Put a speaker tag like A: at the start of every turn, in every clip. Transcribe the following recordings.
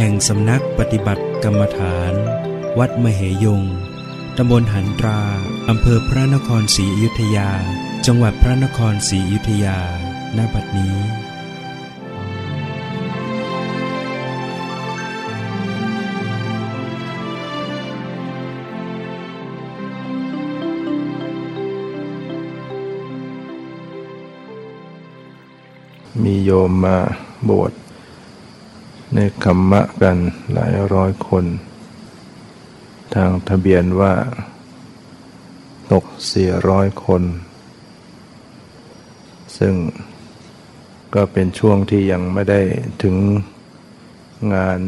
A: แห่งสำนักปฏิบัติกรรมฐาน วัดมเหยง ตำบลหันตรา อำเภอพระนครศรีอยุธยา จังหวัดพระนครศรีอยุธยา ณ บัดนี้
B: มีโยมมาบวช ในคำมะกันหลายร้อยคน ทางทะเบียนว่า ตกเสียร้อยคน ซึ่งก็เป็นช่วงที่ยังไม่ได้ถึงงาน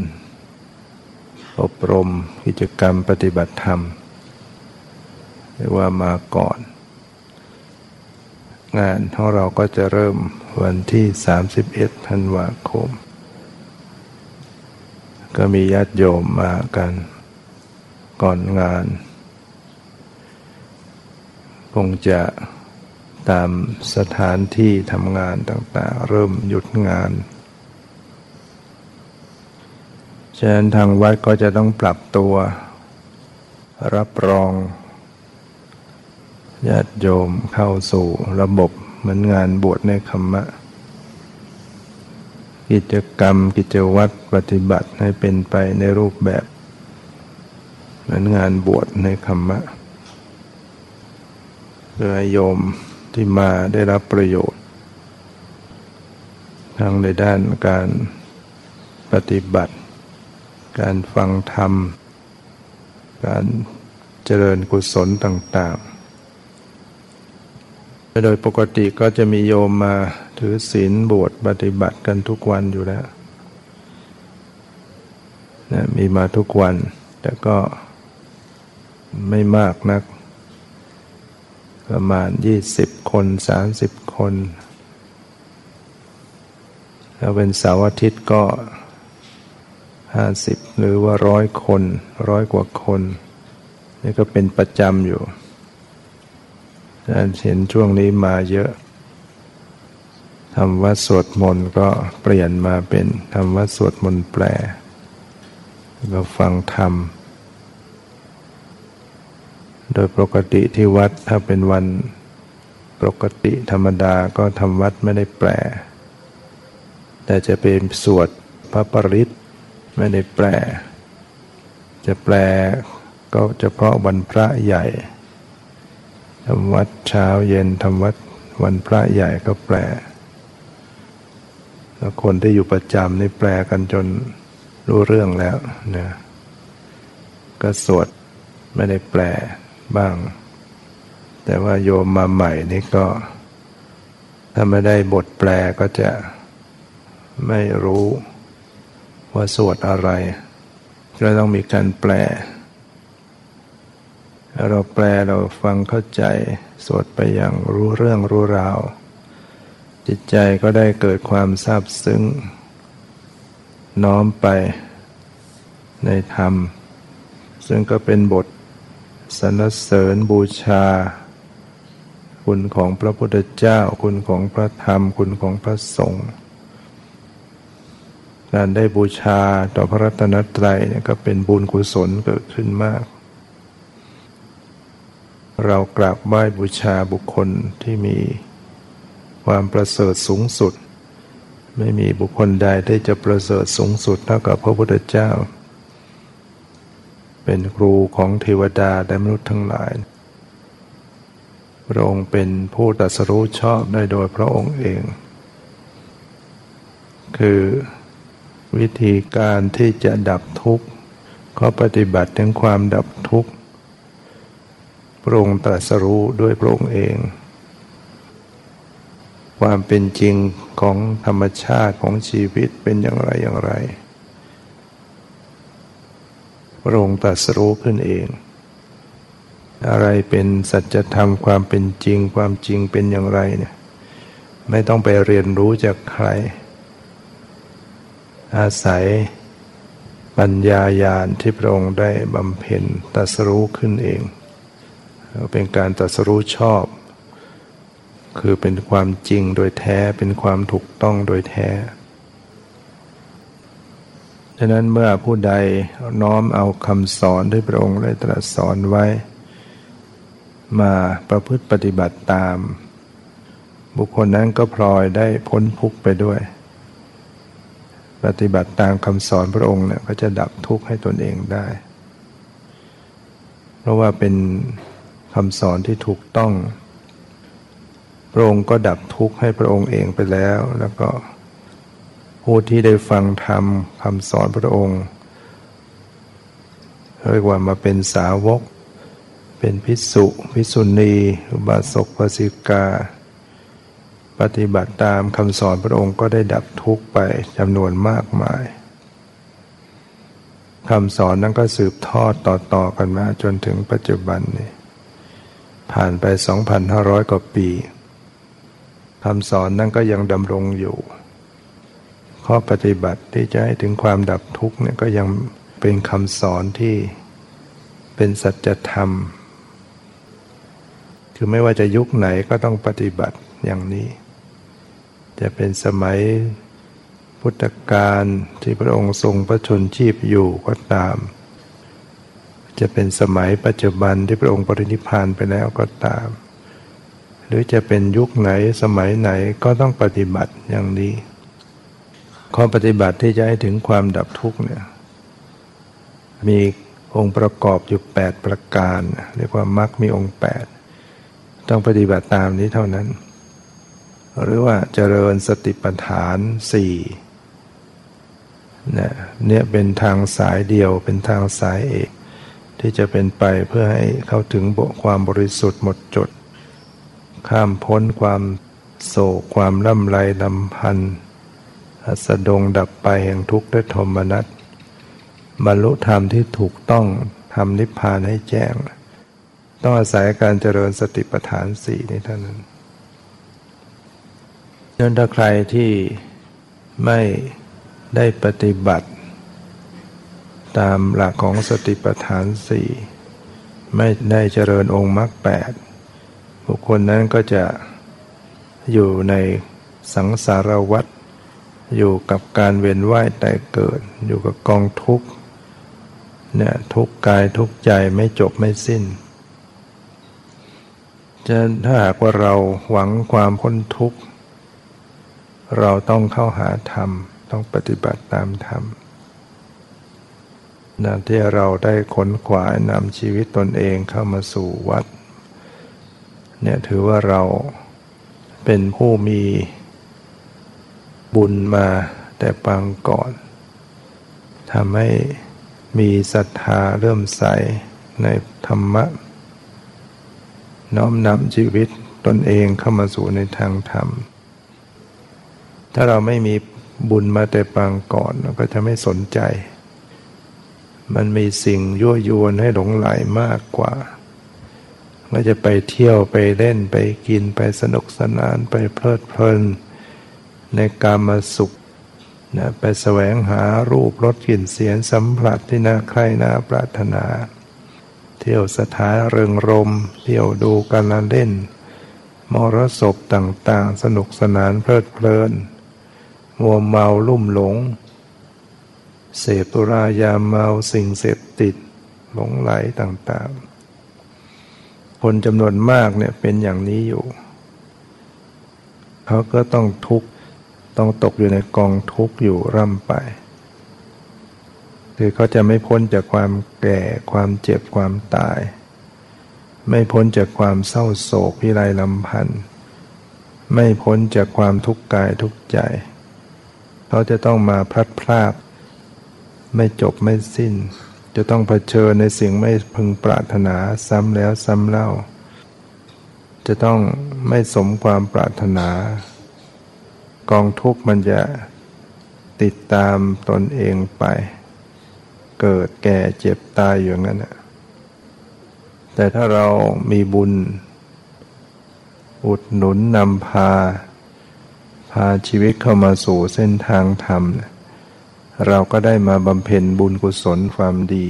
B: อบรมกิจกรรมปฏิบัติธรรมเรียกว่ามาก่อน งานของเราก็จะเริ่มวันที่ 31ธันวาคม ก็มีญาติโยมมากันก่อนงาน คงจะตามสถานที่ทำงานต่างๆ เริ่มหยุดงาน ฉะนั้นทางวัดก็จะต้องปรับตัว รับรองญาติโยมเข้าสู่ระบบเหมือนงานบวชในคำมะ กิจกรรมกิจวัตรปฏิบัติให้เป็นไปในรูปแบบเหมือนงานบวชในคำมะเพื่อโยมที่มาได้รับประโยชน์ ทั้งในด้านการปฏิบัติ การฟังธรรม การเจริญกุศลต่างๆ โดยปกติก็จะมีโยมมาถือศีลบวชปฏิบัติกันทุกวันอยู่แล้วนะมีมาทุกวัน แต่ก็ไม่มากนัก ประมาณยี่สิบคนสามสิบคนถ้าเป็นเสาร์อาทิตย์ก็ห้าสิบหรือว่าร้อยคนร้อยกว่าคน นี่ก็เป็นประจำอยู่ เห็นช่วงนี้มาเยอะทำวัดสวดมนต์ก็เปลี่ยนมาเป็นทำวัดสวดมนต์แปลก็ฟังธรรม โดยปกติที่วัดถ้าเป็นวันปกติธรรมดาก็ทำวัดไม่ได้แปล แต่จะเป็นสวดพระปริศไม่ได้แปล จะแปลก็เฉพาะวันพระใหญ่ ทำวัดเช้าเย็นทำวัดวันพระใหญ่ก็แปล แล้วคนที่อยู่ประจำนี่แปลกันจนรู้เรื่องแล้วนะก็สวดไม่ได้แปลบ้าง แต่ว่าโยมมาใหม่นี่ก็ ถ้าไม่ได้บทแปลก็จะไม่รู้ว่าสวดอะไร ก็ต้องมีการแปล เราแปลเราฟังเข้าใจสวดไปอย่างรู้เรื่องรู้ราว จิตใจก็ได้เกิดความซาบซึ้ง น้อมไปในธรรม ซึ่งก็เป็นบทสรรเสริญบูชา คุณของพระพุทธเจ้า คุณของพระธรรม คุณของพระสงฆ์การได้บูชาต่อพระรัตนตรัยเนี่ยก็เป็นบุญกุศลเกิดขึ้นมาก เรากราบไหว้บูชาบุคคลที่มีความประเสริฐสูงสุด ไม่มีบุคคลใดที่จะประเสริฐสูงสุดเท่ากับพระพุทธเจ้า เป็นครูของเทวดาและมนุษย์ทั้งหลายพระองค์เป็นผู้ตรัสรู้ชอบได้โดยพระองค์เอง คือวิธีการที่จะดับทุกข์ก็ปฏิบัติถึงความดับทุกข์ พระองค์ตรัสรู้ด้วยพระองค์เอง ความเป็นจริงของธรรมชาติของชีวิตเป็นอย่างไรอย่างไร พระองค์ตรัสรู้ขึ้นเอง อะไรเป็นสัจธรรมความเป็นจริงความจริงเป็นอย่างไรเนี่ยไม่ต้องไปเรียนรู้จากใคร อาศัยปัญญาญาณที่พระองค์ได้บำเพ็ญตรัสรู้ขึ้นเอง เป็นการตรัสรู้ชอบ คือเป็นความจริงโดยแท้เป็นความถูกต้องโดยแท้ฉะนั้นเมื่อผู้ใดน้อมเอาคำสอนที่พระองค์ได้ตรัสสอนไว้ มาประพฤติปฏิบัติตาม บุคคลนั้นก็พลอยได้พ้นทุกข์ไปด้วย ปฏิบัติตามคำสอนพระองค์เนี่ยก็จะดับทุกข์ให้ตนเองได้ เพราะว่าเป็น คำสอนที่ถูกต้อง พระองค์ก็ดับทุกข์ให้พระองค์เองไปแล้ว แล้วก็ผู้ที่ได้ฟังธรรมคำสอนพระองค์เรียกว่ามาเป็นสาวก เป็นพิสุพิสุณีอุบาสกปสิกา ปฏิบัติตามคำสอนพระองค์ก็ได้ดับทุกข์ไปจำนวนมากมายคำสอนนั้นก็สืบทอดต่อๆกันมาจนถึงปัจจุบันนี้ ผ่านไป 2,500 กว่าปีคำสอนนั้นก็ยังดำรงอยู่ ข้อปฏิบัติที่จะให้ถึงความดับทุกข์เนี่ยก็ยังเป็นคำสอนที่เป็นสัจธรรม คือไม่ว่าจะยุคไหนก็ต้องปฏิบัติอย่างนี้ จะเป็นสมัยพุทธกาลที่พระองค์ทรงพระชนชีพอยู่ก็ตาม จะเป็นสมัยปัจจุบันที่พระองค์ปรินิพพานไปแล้วก็ตาม หรือจะเป็นยุคไหนสมัยไหนก็ต้องปฏิบัติอย่างนี้ ข้อปฏิบัติที่จะให้ถึงความดับทุกข์เนี่ยมีองค์ประกอบอยู่ 8 ประการ เรียกว่ามรรคมีองค์ 8 ต้องปฏิบัติตามนี้เท่านั้น หรือว่าเจริญสติปัฏฐานสี่เนี่ยเนี่ยเป็นทางสายเดียวเป็นทางสายเอก ที่จะเป็นไปเพื่อให้เข้าถึงความบริสุทธิ์หมดจด ข้ามพ้นความโศกความล่ำไรลำพันธ์อสดงดับไปแห่งทุกข์และโทมนัสบรรลุธรรมที่ถูกต้องทำนิพพานให้แจ้ง ต้องอาศัยการเจริญสติปัฏฐานสี่นี้เท่านั้นนั่นถ้าใครที่ไม่ได้ปฏิบัติ ตามหลักของสติปัฏฐานสี่ไม่ได้เจริญองค์มรรคแปดบุคคลนั้นก็จะอยู่ในสังสารวัฏอยู่กับการเวียนว่ายแต่เกิด อยู่กับกองทุกข์เนี่ยทุกกายทุกใจไม่จบไม่สิ้นจะถ้าหากว่าเราหวังความพ้นทุกข์ เราต้องเข้าหาธรรม ต้องปฏิบัติตามธรรม นะที่เราได้ขนขวายนำชีวิตตนเองเข้ามาสู่วัดเนี่ยถือว่าเราเป็นผู้มีบุญมาแต่ปางก่อนทำให้มีศรัทธาเริ่มใสในธรรมะ น้อมนำชีวิตตนเองเข้ามาสู่ในทางธรรม ถ้าเราไม่มีบุญมาแต่ปางก่อนเราก็จะไม่สนใจ มันมีสิ่งยั่วยวนให้หลงไหลมากกว่า ก็จะไปเที่ยวไปเล่นไปกินไปสนุกสนานไปเพลิดเพลิน ในกามาสุขนะไปแสวงหารูปรสกลิ่นเสียงสัมผัสที่น่าใคร่น่าปรารถนา เที่ยวสถานเริงรม เที่ยวดูการเล่น มรสพต่างๆ สนุกสนานเพลิดเพลินมัวเมาลุ่มหลง เสพตุรายาเมาสิ่งเสพติดหลงไหลต่างๆ คนจำนวนมากเนี่ยเป็นอย่างนี้อยู่ เขาก็ต้องทุกข์ต้องตกอยู่ในกองทุกข์อยู่ร่ำไป คือเขาจะไม่พ้นจากความแก่ความเจ็บความตาย ไม่พ้นจากความเศร้าโศกพิไรลำพันธ์ไม่พ้นจากความทุกข์กายทุกข์ใจ เขาจะต้องมาพลัดพราก ไม่จบไม่สิ้น จะต้องเผชิญในสิ่งไม่พึงปรารถนาซ้ำแล้วซ้ำเล่า จะต้องไม่สมความปรารถนา กองทุกข์มันจะติดตามตนเองไป เกิดแก่เจ็บตายอย่างนั้นแต่ถ้าเรามีบุญ อุดหนุนนำพา พาชีวิตเข้ามาสู่เส้นทางธรรม เราก็ได้มาบำเพ็ญบุญกุศลความดี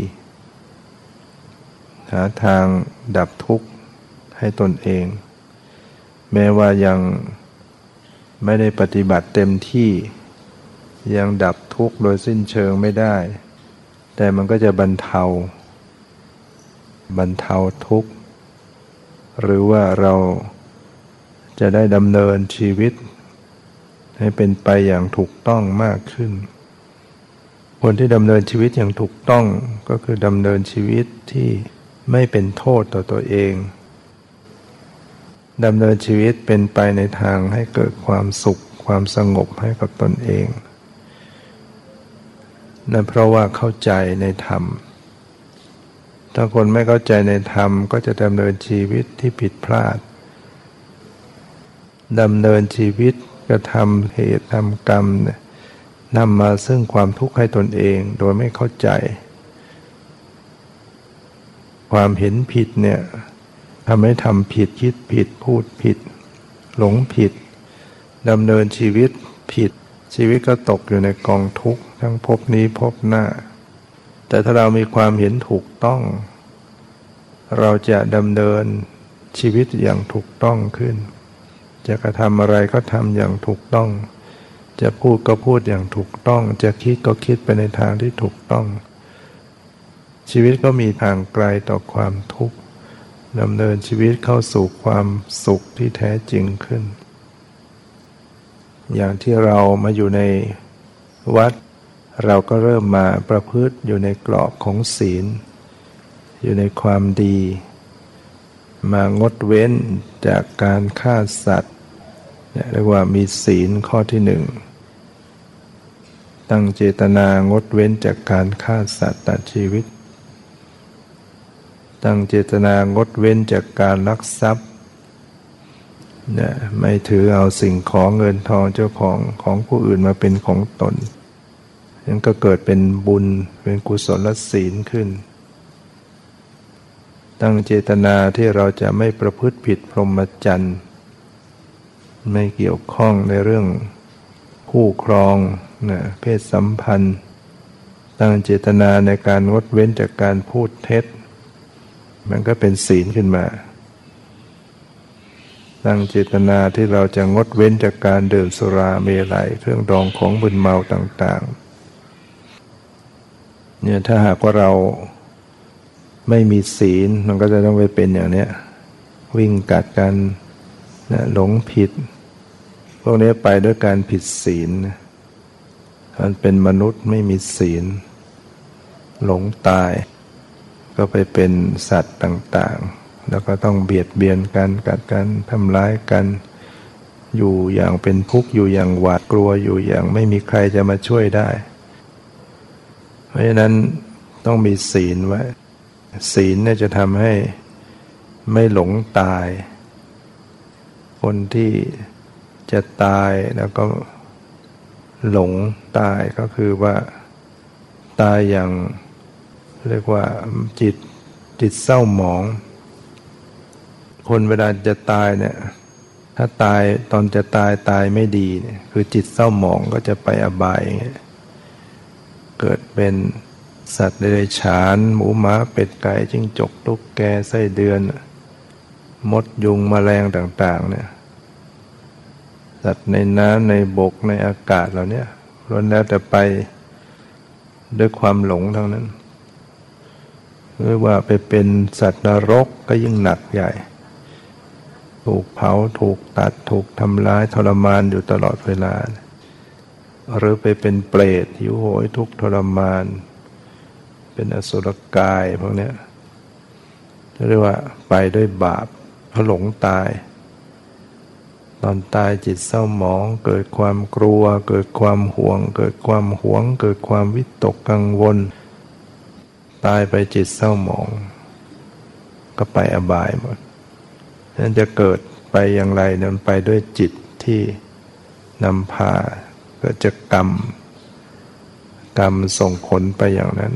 B: หาทางดับทุกข์ให้ตนเอง แม้ว่ายังไม่ได้ปฏิบัติเต็มที่ ยังดับทุกข์โดยสิ้นเชิงไม่ได้ แต่มันก็จะบรรเทา บรรเทาทุกข์ หรือว่าเราจะได้ดำเนินชีวิต ให้เป็นไปอย่างถูกต้องมากขึ้น คนที่ดำเนินชีวิตอย่างถูกต้องก็คือดำเนินชีวิตที่ไม่เป็นโทษต่อตัวเองดำเนินชีวิตเป็นไปในทางให้เกิดความสุขความสงบให้กับตนเองนั่นเพราะว่าเข้าใจในธรรม ถ้าคนไม่เข้าใจในธรรมก็จะดำเนินชีวิตที่ผิดพลาดดำเนินชีวิตกระทำเหตุทำกรรมเนี่ย นำมาซึ่งความทุกข์ให้ตนเองโดยไม่เข้าใจ ความเห็นผิดเนี่ยทำให้ทำผิดคิดผิดพูดผิด หลงผิดดำเนินชีวิตผิด ชีวิตก็ตกอยู่ในกองทุกข์ทั้งภพนี้ภพหน้า แต่ถ้าเรามีความเห็นถูกต้อง เราจะดำเนินชีวิตอย่างถูกต้องขึ้น จะกระทำอะไรก็ทำอย่างถูกต้อง จะพูดก็พูดอย่างถูกต้อง จะคิดก็คิดไปในทางที่ถูกต้อง ชีวิตก็มีทางไกลต่อความทุกข์ดำเนินชีวิตเข้าสู่ความสุขที่แท้จริงขึ้น อย่างที่เรามาอยู่ในวัด เราก็เริ่มมาประพฤติอยู่ในกรอบของศีล อยู่ในความดี มางดเว้นจากการฆ่าสัตว์เรียกว่ามีศีลข้อที่หนึ่ง ตั้งเจตนางดเว้นจากการฆ่าสัตว์ตัดชีวิต ตั้งเจตนางดเว้นจากการลักทรัพย์เนี่ยไม่ถือเอาสิ่งของเงินทองเจ้าของของผู้อื่นมาเป็นของตนนั้นก็เกิดเป็นบุญเป็นกุศลศีลขึ้น ตั้งเจตนาที่เราจะไม่ประพฤติผิดพรหมจรรย์ ไม่เกี่ยวข้องในเรื่องคู่ครอง นะเพศสัมพันธ์ ตั้งเจตนาในการงดเว้นจากการพูดเท็จ มันก็เป็นศีลขึ้นมา ตั้งเจตนาที่เราจะงดเว้นจากการดื่มสุราเมลัยเครื่องดองของบุญเมาต่างๆ เนี่ยถ้าหากว่าเราไม่มีศีลมันก็จะต้องไปเป็นอย่างเนี้ยวิ่งกัดกันนะหลงผิด พวกนี้ไปด้วยการผิดศีล มันเป็นมนุษย์ไม่มีศีล หลงตาย ก็ไปเป็นสัตว์ต่างๆ แล้วก็ต้องเบียดเบียนกันกัดกันทำร้ายกัน อยู่อย่างเป็นทุกข์อยู่อย่างหวาดกลัวอยู่อย่างไม่มีใครจะมาช่วยได้ เพราะฉะนั้นต้องมีศีลไว้ ศีลเนี่ยจะทำให้ไม่หลงตาย คนที่จะตายแล้วก็ หลงตายก็คือว่าตายอย่างเรียกว่าจิตจิตเศร้าหมอง คนเวลาจะตายเนี่ยถ้าตายตอนจะตายตายไม่ดีเนี่ยคือจิตเศร้าหมองก็จะไปอบายอย่างเงี้ยเกิดเป็นสัตว์เดรัจฉาน หมูหมาเป็ดไก่จิ้งจกตุ๊กแกไส้เดือน มดยุงมแมลงต่าง ๆ เนี่ย สัตว์ในน้ำในบกในอากาศเหล่านี้ล้วนแล้วแต่ไปด้วยความหลงทั้งนั้นหรือว่าไปเป็นสัตว์นรกก็ยิ่งหนักใหญ่ ถูกเผาถูกตัดถูกทำร้ายทรมานอยู่ตลอดเวลา หรือไปเป็นเปรตหิวโหยทุกทรมาน เป็นอสุรกายพวกนี้เรียกว่าไปด้วยบาปเพราะหลงตาย ตอนตายจิตเศร้าหมอง เกิดความกลัว เกิดความห่วง เกิดความหวง เกิดความวิตกกังวล ตายไปจิตเศร้าหมอง ก็ไปอบายหมดนั้นจะเกิดไปอย่างไรนั้นไปด้วยจิตที่นำพาก็จะกรรม กรรมส่งผลไปอย่างนั้น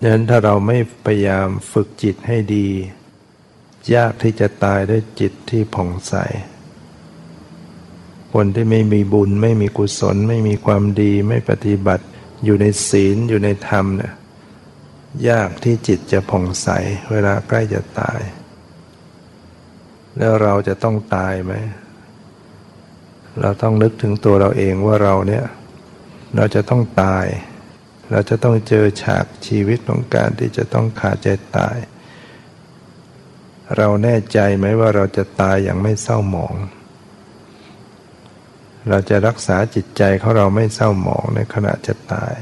B: ดังนั้นถ้าเราไม่พยายามฝึกจิตให้ดี ยากที่จะตายด้วยจิตที่ผ่องใส คนที่ไม่มีบุญไม่มีกุศล ไม่มีความดีไม่ปฏิบัติ อยู่ในศีลอยู่ในธรรมเนี่ยยากที่จิตจะผ่องใส เวลาใกล้จะตาย แล้วเราจะต้องตายไหม เราต้องนึกถึงตัวเราเองว่าเราเนี่ย เราจะต้องตาย เราจะต้องเจอฉากชีวิตของการที่จะต้องขาดใจตาย เราแน่ใจไหมว่าเราจะตายอย่างไม่เศร้าหมอง เราจะรักษาจิตใจของเราไม่เศร้าหมองในขณะจะตาย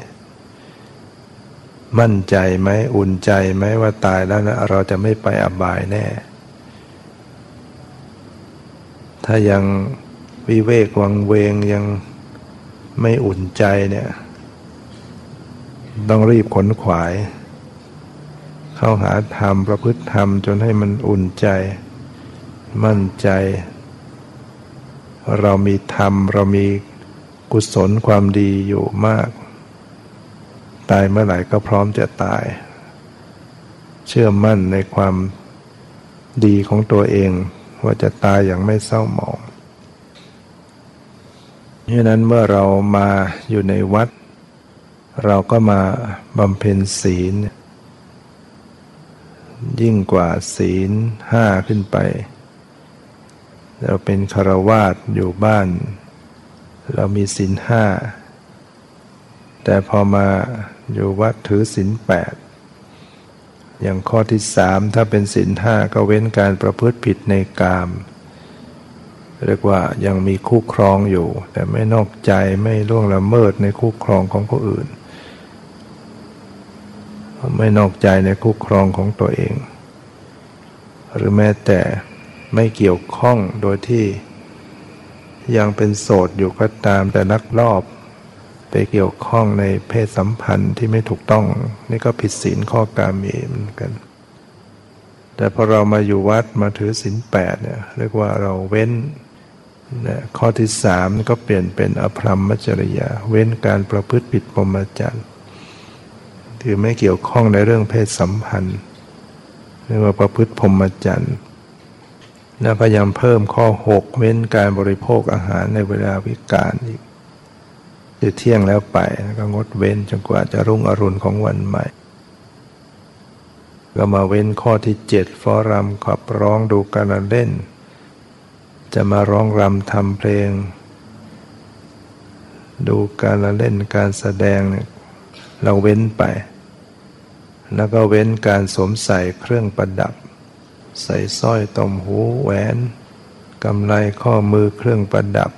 B: มั่นใจไหมอุ่นใจไหมว่าตายแล้วนะเราจะไม่ไปอบายแน่ ถ้ายังวิเวกวังเวงยังไม่อุ่นใจเนี่ย ต้องรีบขนขวาย เข้าหาธรรมประพฤติธรรมจนให้มันอุ่นใจ มั่นใจ เรามีธรรม เรามีกุศลความดีอยู่มาก ตายเมื่อไหร่ก็พร้อมจะตาย เชื่อมั่นในความดีของตัวเอง ว่าจะตายอย่างไม่เศร้าหมองดังนั้นเมื่อเรามาอยู่ในวัด เราก็มาบำเพ็ญศีล ยิ่งกว่าศีลห้าขึ้นไป เราเป็นคารวาสอยู่บ้าน เรามีศีลห้า แต่พอมาอยู่วัดถือศีลแปดอย่างข้อที่สามถ้าเป็นศีลห้าก็เว้นการประพฤติผิดในกามเรียกว่ายังมีคู่ครองอยู่ แต่ไม่นอกใจไม่ล่วงละเมิดในคู่ครองของผู้อื่น ไม่นอกใจในคู่ครองของตัวเอง หรือแม้แต่ไม่เกี่ยวข้องโดยที่ยังเป็นโสดอยู่ก็ตามแต่นักรอบ ไปเกี่ยวข้องในเพศสัมพันธ์ที่ไม่ถูกต้อง นี่ก็ผิดศีลข้อกามีเหมือนกัน แต่พอเรามาอยู่วัดมาถือศีลแปดเนี่ยเรียกว่าเราเว้นนะข้อที่สามก็เปลี่ยนเป็นอภรรมจริยา เว้นการประพฤติผิดปรมจันทร์ คือไม่เกี่ยวข้องในเรื่องเพศสัมพันธ์เรียกว่าประพฤติพรหมจรรย์แล้วก็ยังเพิ่มข้อหกเว้นการบริโภคอาหารในเวลาวิกาลอีกคือเที่ยงแล้วไปแล้วก็งดเว้นจนกว่าจะรุ่งอรุณของวันใหม่ ก็มาเว้นข้อที่เจ็ดฟ้อรำขับร้องดูการเล่น จะมาร้องรำทำเพลง ดูการเล่นการแสดงเนี่ยเราเว้นไป แล้วก็เว้นการสวมใส่เครื่องประดับ ใส่สร้อยต้มหูแหวนกำไลข้อมือเครื่องประดับ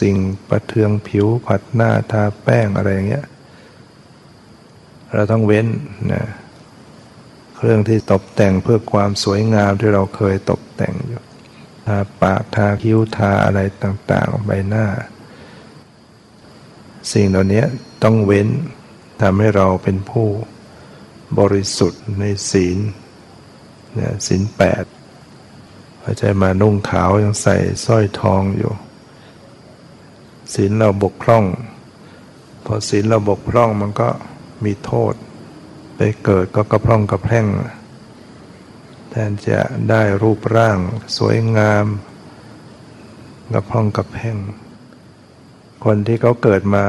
B: สิ่งประเทืองผิวผัดหน้าทาแป้งอะไรอย่างเงี้ยเราต้องเว้นนะเครื่องที่ตกแต่งเพื่อความสวยงามที่เราเคยตกแต่งอยู่ทาปากทาคิ้วทาอะไรต่างๆใบหน้า สิ่งเหล่านี้ต้องเว้นทำให้เราเป็นผู้ บริสุทธิ์ในศีลเนี่ยศีลแปดพอใจมานุ่งขาวยังใส่สร้อยทองอยู่ศีลเราบกพร่อง พอศีลเราบกพร่องมันก็มีโทษ ไปเกิดก็กระพร่องกระแพร่ง แทนจะได้รูปร่างสวยงาม กระพร่องกระแพร่ง คนที่เขาเกิดมา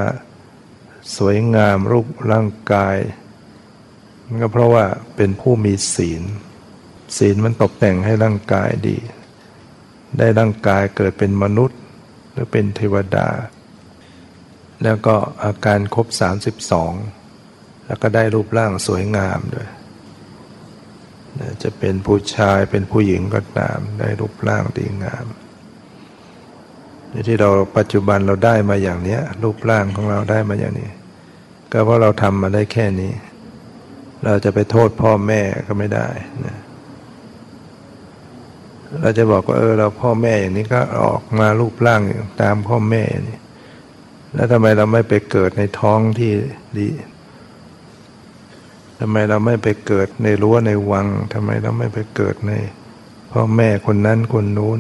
B: สวยงามรูปร่างกาย มันก็เพราะว่าเป็นผู้มีศีล ศีลมันตกแต่งให้ร่างกายดี ได้ร่างกายเกิดเป็นมนุษย์ หรือเป็นเทวดา แล้วก็อาการครบ 32 แล้วก็ได้รูปร่างสวยงามด้วยจะเป็นผู้ชายเป็นผู้หญิงก็ตาม ได้รูปร่างดีงามที่เราปัจจุบันเราได้มาอย่างเนี้ย รูปร่างของเราได้มาอย่างนี้ ก็เพราะเราทำมาได้แค่นี้ เราจะไปโทษพ่อแม่ก็ไม่ได้นะเราจะบอกว่าเออเราพ่อแม่อย่างนี้ก็ออกมารูปร่างตามพ่อแม่นี่แล้วทำไมเราไม่ไปเกิดในท้องที่ดีทำไมเราไม่ไปเกิดในรั้วในวังทำไมเราไม่ไปเกิดใน พ่อแม่คนนั้นคนนู้น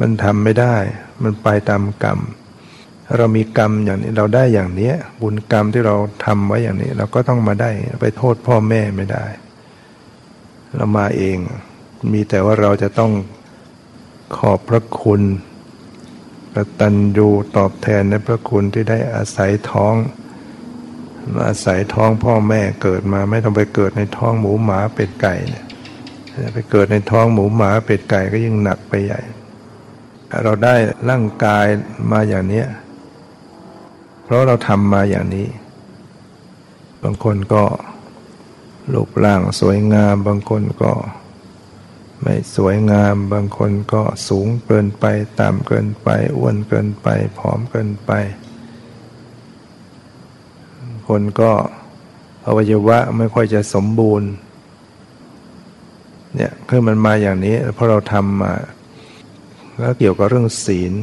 B: มันทำไม่ได้ มันไปตามกรรม เรามีกรรมอย่างนี้เราได้อย่างนี้บุญกรรมที่เราทำไว้อย่างนี้ เราก็ต้องมาได้ไปโทษพ่อแม่ไม่ได้ เรามาเอง มีแต่ว่าเราจะต้องขอบพระคุณกตัญญูตอบแทนในพระคุณที่ได้อาศัยท้องอาศัยท้องพ่อแม่เกิดมาไม่ต้องไปเกิดในท้องหมูหมาเป็ดไก่เนี่ยไปเกิดในท้องหมูหมาเป็ดไก่ก็ยิ่งหนักไปใหญ่ เราได้ร่างกายมาอย่างนี้ เพราะเราทำมาอย่างนี้ บางคนก็รูปร่างสวยงาม บางคนก็ไม่สวยงาม บางคนก็สูงเกินไปต่ำเกินไป อ้วนเกินไป ผอมเกินไป คนก็อวัยวะไม่ค่อยจะสมบูรณ์ เนี่ยคือมันมาอย่างนี้เพราะเราทำมา แล้วเกี่ยวกับเรื่องศีล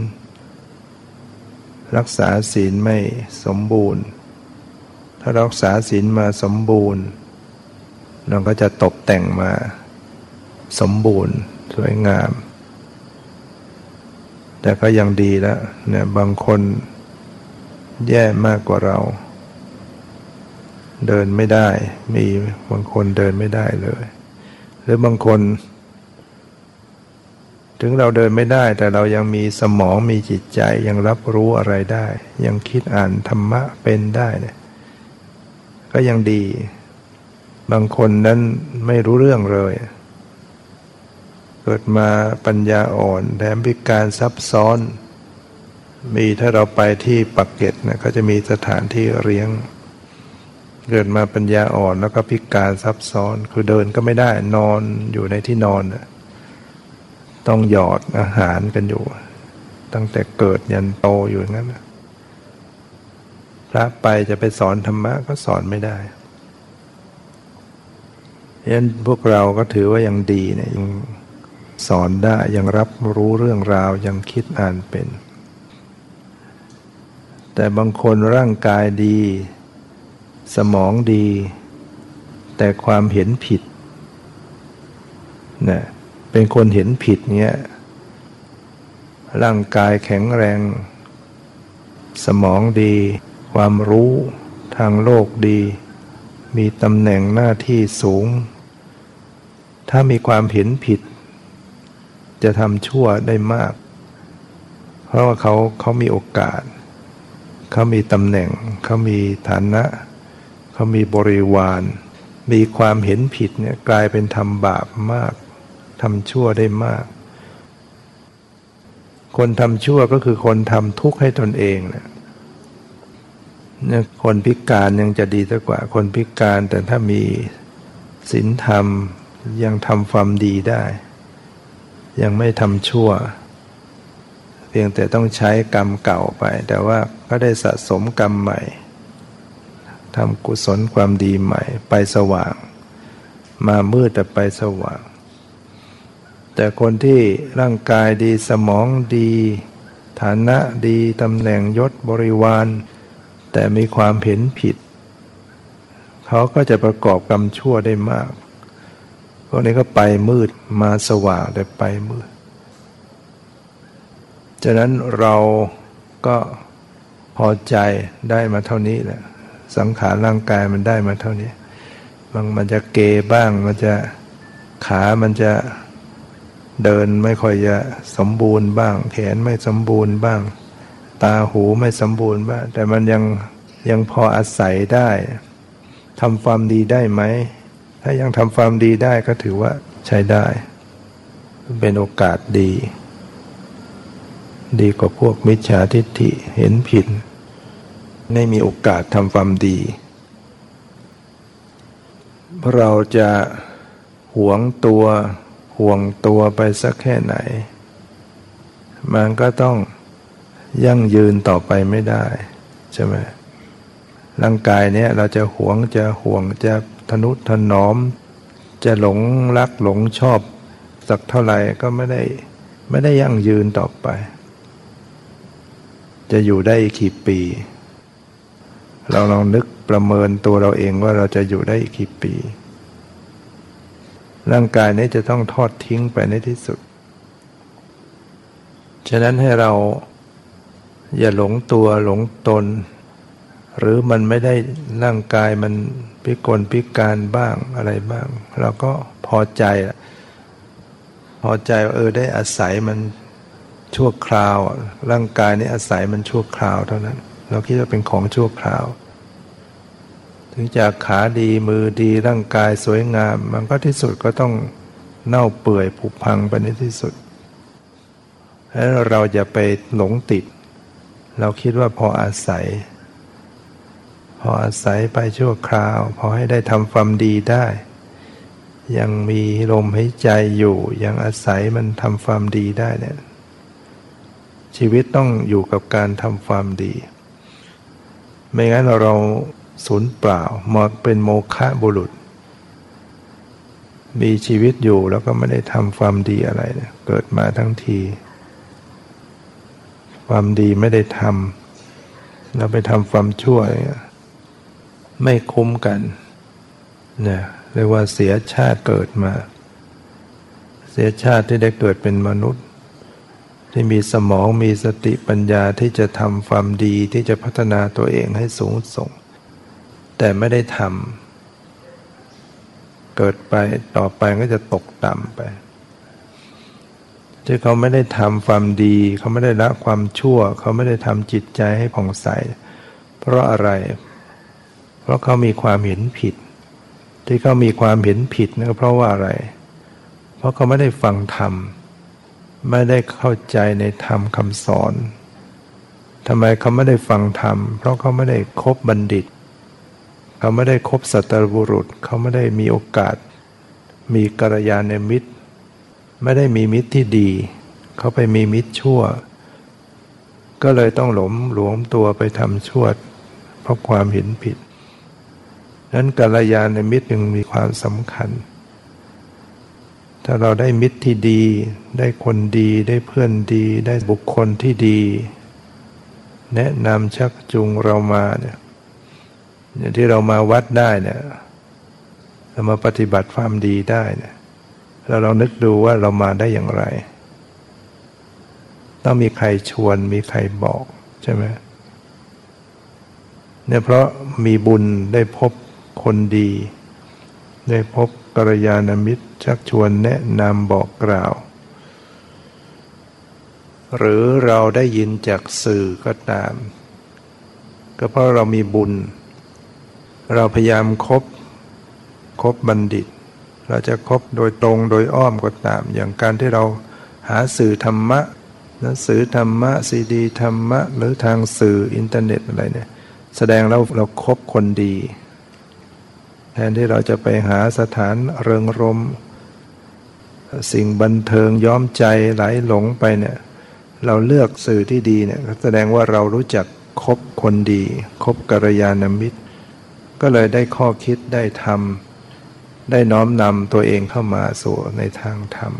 B: รักษาศีลไม่สมบูรณ์ ถ้ารักษาศีลมาสมบูรณ์เราก็จะตกแต่งมาสมบูรณ์สวยงาม แต่ก็ยังดีแล้วเนี่ยบางคนแย่มากกว่าเรา เดินไม่ได้ มีบางคนเดินไม่ได้เลย หรือบางคน ถึงเราเดินไม่ได้แต่เรายังมีสมองมีจิตใจยังรับรู้อะไรได้ ยังคิดอ่านธรรมะเป็นได้เนี่ยก็ยังดี บางคนนั้นไม่รู้เรื่องเลย เกิดมาปัญญาอ่อนแถมพิการซับซ้อน มีถ้าเราไปที่ปักเก็ตนะเขาจะมีสถานที่เลี้ยง เกิดมาปัญญาอ่อนแล้วก็พิการซับซ้อน คือเดินก็ไม่ได้นอนอยู่ในที่นอน ต้องหยอดอาหารกันอยู่ ตั้งแต่เกิดยันโตอยู่ยงั้นพระไปจะไปสอนธรรมะก็สอนไม่ได้ยันพวกเราก็ถือว่ายังดีเนี่ยยังสอนได้ยังรับรู้เรื่องราวยังคิดอ่านเป็น แต่บางคนร่างกายดี สมองดี แต่ความเห็นผิดเนี่ย เป็นคนเห็นผิดเงี้ยร่างกายแข็งแรง สมองดี ความรู้ทางโลกดี มีตำแหน่งหน้าที่สูง ถ้ามีความเห็นผิด จะทำชั่วได้มาก เพราะว่าเขาเขามีโอกาส เขามีตำแหน่ง เขามีฐานะ เขามีบริวาร มีความเห็นผิดเนี่ยกลายเป็นทำบาปมาก ทำชั่วได้มาก คนทำชั่วก็คือคนทำทุกข์ให้ตนเองเนี่ยคนพิการยังจะดีกว่า คนพิการแต่ถ้ามีศีลธรรมยังทำความดีได้ ยังไม่ทำชั่ว เพียงแต่ต้องใช้กรรมเก่าไป แต่ว่าก็ได้สะสมกรรมใหม่ทำกุศลความดีใหม่ ไปสว่าง มามืดแต่ไปสว่าง แต่คนที่ร่างกายดีสมองดี ฐานะดีตำแหน่งยศบริวาร แต่มีความเห็นผิด เขาก็จะประกอบกรรมชั่วได้มากพวกนี้ก็ไปมืดมาสว่างแต่ไปมืดฉะนั้นเราก็พอใจได้มาเท่านี้แหละสังขารร่างกายมันได้มาเท่านี้บางมันจะเกบ้างมันจะขามันจะ เดินไม่ค่อยจะสมบูรณ์บ้าง แขนไม่สมบูรณ์บ้าง ตาหูไม่สมบูรณ์บ้าง แต่มันยังยังพออาศัยได้ทำความดีได้ไหม ถ้ายังทำความดีได้ก็ถือว่าใช้ได้ เป็นโอกาสดี ดีกว่าพวกมิจฉาทิฏฐิเห็นผิด ไม่มีโอกาสทำความดี เราจะหวงตัว ห่วงตัวไปสักแค่ไหน มันก็ต้องยั่งยืนต่อไปไม่ได้ ใช่ไหมร่างกายเนี้ยเราจะหวงจะห่วงจะทนุถนอม จะหลงรักหลงชอบ สักเท่าไหร่ก็ไม่ได้ไม่ได้ยั่งยืนต่อไป จะอยู่ได้อีกกี่ปี เราลองนึกประเมินตัวเราเองว่าเราจะอยู่ได้อีกกี่ปี ร่างกายนี้จะต้องทอดทิ้งไปในที่สุด ฉะนั้นให้เราอย่าหลงตัวหลงตน หรือมันไม่ได้ร่างกายมันพิกลพิการบ้างอะไรบ้าง เราก็พอใจ พอใจเออได้อาศัยมันชั่วคราว ร่างกายนี้อาศัยมันชั่วคราวเท่านั้น เราคิดว่าเป็นของชั่วคราว ถึงจะขาดีมือดีร่างกายสวยงาม มันก็ที่สุดก็ต้องเน่าเปื่อยผุพังไปในที่สุดแล้วเราจะไปหลงติด เราคิดว่าพออาศัย พออาศัยไปชั่วคราว พอให้ได้ทำความดีได้ ยังมีลมหายใจอยู่ ยังอาศัยมันทำความดีได้เนี่ยชีวิตต้องอยู่กับการทำความดี ไม่งั้นเรา สูญเปล่ามาเป็นโมฆะบุรุษ มีชีวิตอยู่แล้วก็ไม่ได้ทำความดีอะไรเเกิดมาทั้งที ความดีไม่ได้ทำเราไปทำความชั่วไม่คุ้มกันเนี่ยเรียกว่าเสียชาติเกิดมา เสียชาติที่ได้เกิดเป็นมนุษย์ ที่มีสมองมีสติปัญญาที่จะทำความดีที่จะพัฒนาตัวเองให้สูงส่ง แต่ไม่ได้ทำเกิดไปต่อไปก็จะตกต่ำไปที่เขาไม่ได้ทำความดี เขาไม่ได้ละความชั่ว เขาไม่ได้ทำจิตใจให้ผ่องใส เพราะอะไร เพราะเขามีความเห็นผิด ที่เขามีความเห็นผิดนั่นเพราะว่าอะไร เพราะเขาไม่ได้ฟังธรรมไม่ได้เข้าใจในธรรมคำสอนทำไมเขาไม่ได้ฟังธรรม เพราะเขาไม่ได้คบบัณฑิต เขาไม่ได้คบสัตบุรุษ เขาไม่ได้มีโอกาส มีกัลยาณมิตร ไม่ได้มีมิตรที่ดี เขาไปมีมิตรชั่ว ก็เลยต้องหลมหลวมตัวไปทำชั่วเพราะความเห็นผิด นั้นกัลยาณมิตรจึงมีความสำคัญ ถ้าเราได้มิตรที่ดี ได้คนดี ได้เพื่อนดี ได้บุคคลที่ดี แนะนำชักจูงเรามาเนี่ย ที่เรามาวัดได้เนี่ยเรามาปฏิบัติความดีได้เนี่ยแล้วเรานึกดูว่าเรามาได้อย่างไร ต้องมีใครชวนมีใครบอกใช่ไหมเนี่ยเพราะมีบุญได้พบคนดี ได้พบกัลยาณมิตรชักชวนแนะนำบอกกล่าว หรือเราได้ยินจากสื่อก็ตาม ก็เพราะเรามีบุญ เราพยายามคบคบบัณฑิต เราจะคบโดยตรงโดยอ้อมก็ตาม อย่างการที่เราหาสื่อธรรมะหนังสือธรรมะซีดีธรรมะ หรือทางสื่ออินเทอร์เน็ตอะไรเนี่ย แสดงเราเราครบคนดี แทนที่เราจะไปหาสถานเริงรม สิ่งบันเทิงย้อมใจไหลหลงไปเนี่ย เราเลือกสื่อที่ดีเนี่ยแสดงว่าเรารู้จักคบคนดี คบกัลยาณมิตร ก็เลยได้ข้อคิดได้ทำได้น้อมนำตัวเองเข้ามาสู่ในทางธรรม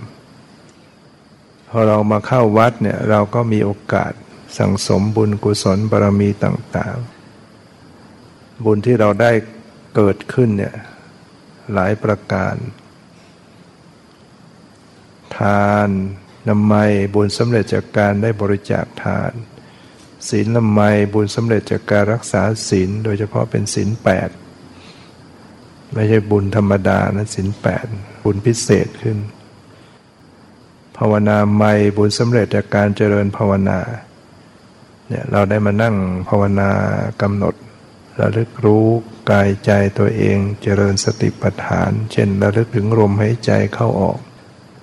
B: พอเรามาเข้าวัดเนี่ยเราก็มีโอกาสสั่งสมบุญกุศลบารมีต่างๆ บุญที่เราได้เกิดขึ้นเนี่ยหลายประการ ทานนำไมบุญสำเร็จจากการได้บริจาคทาน ศีลนำไมบุญสำเร็จจากการรักษาศีลโดยเฉพาะเป็นศีลแปดไม่ใช่บุญธรรมดานะสินแปดบุญพิเศษขึ้น ภาวนาไม่บุญสำเร็จจากการเจริญภาวนาเนี่ยเราได้มานั่งภาวนากำหนดระลึกรู้กายใจตัวเองเจริญสติปัฏฐาน เช่นระลึกถึงลมหายใจเข้าออก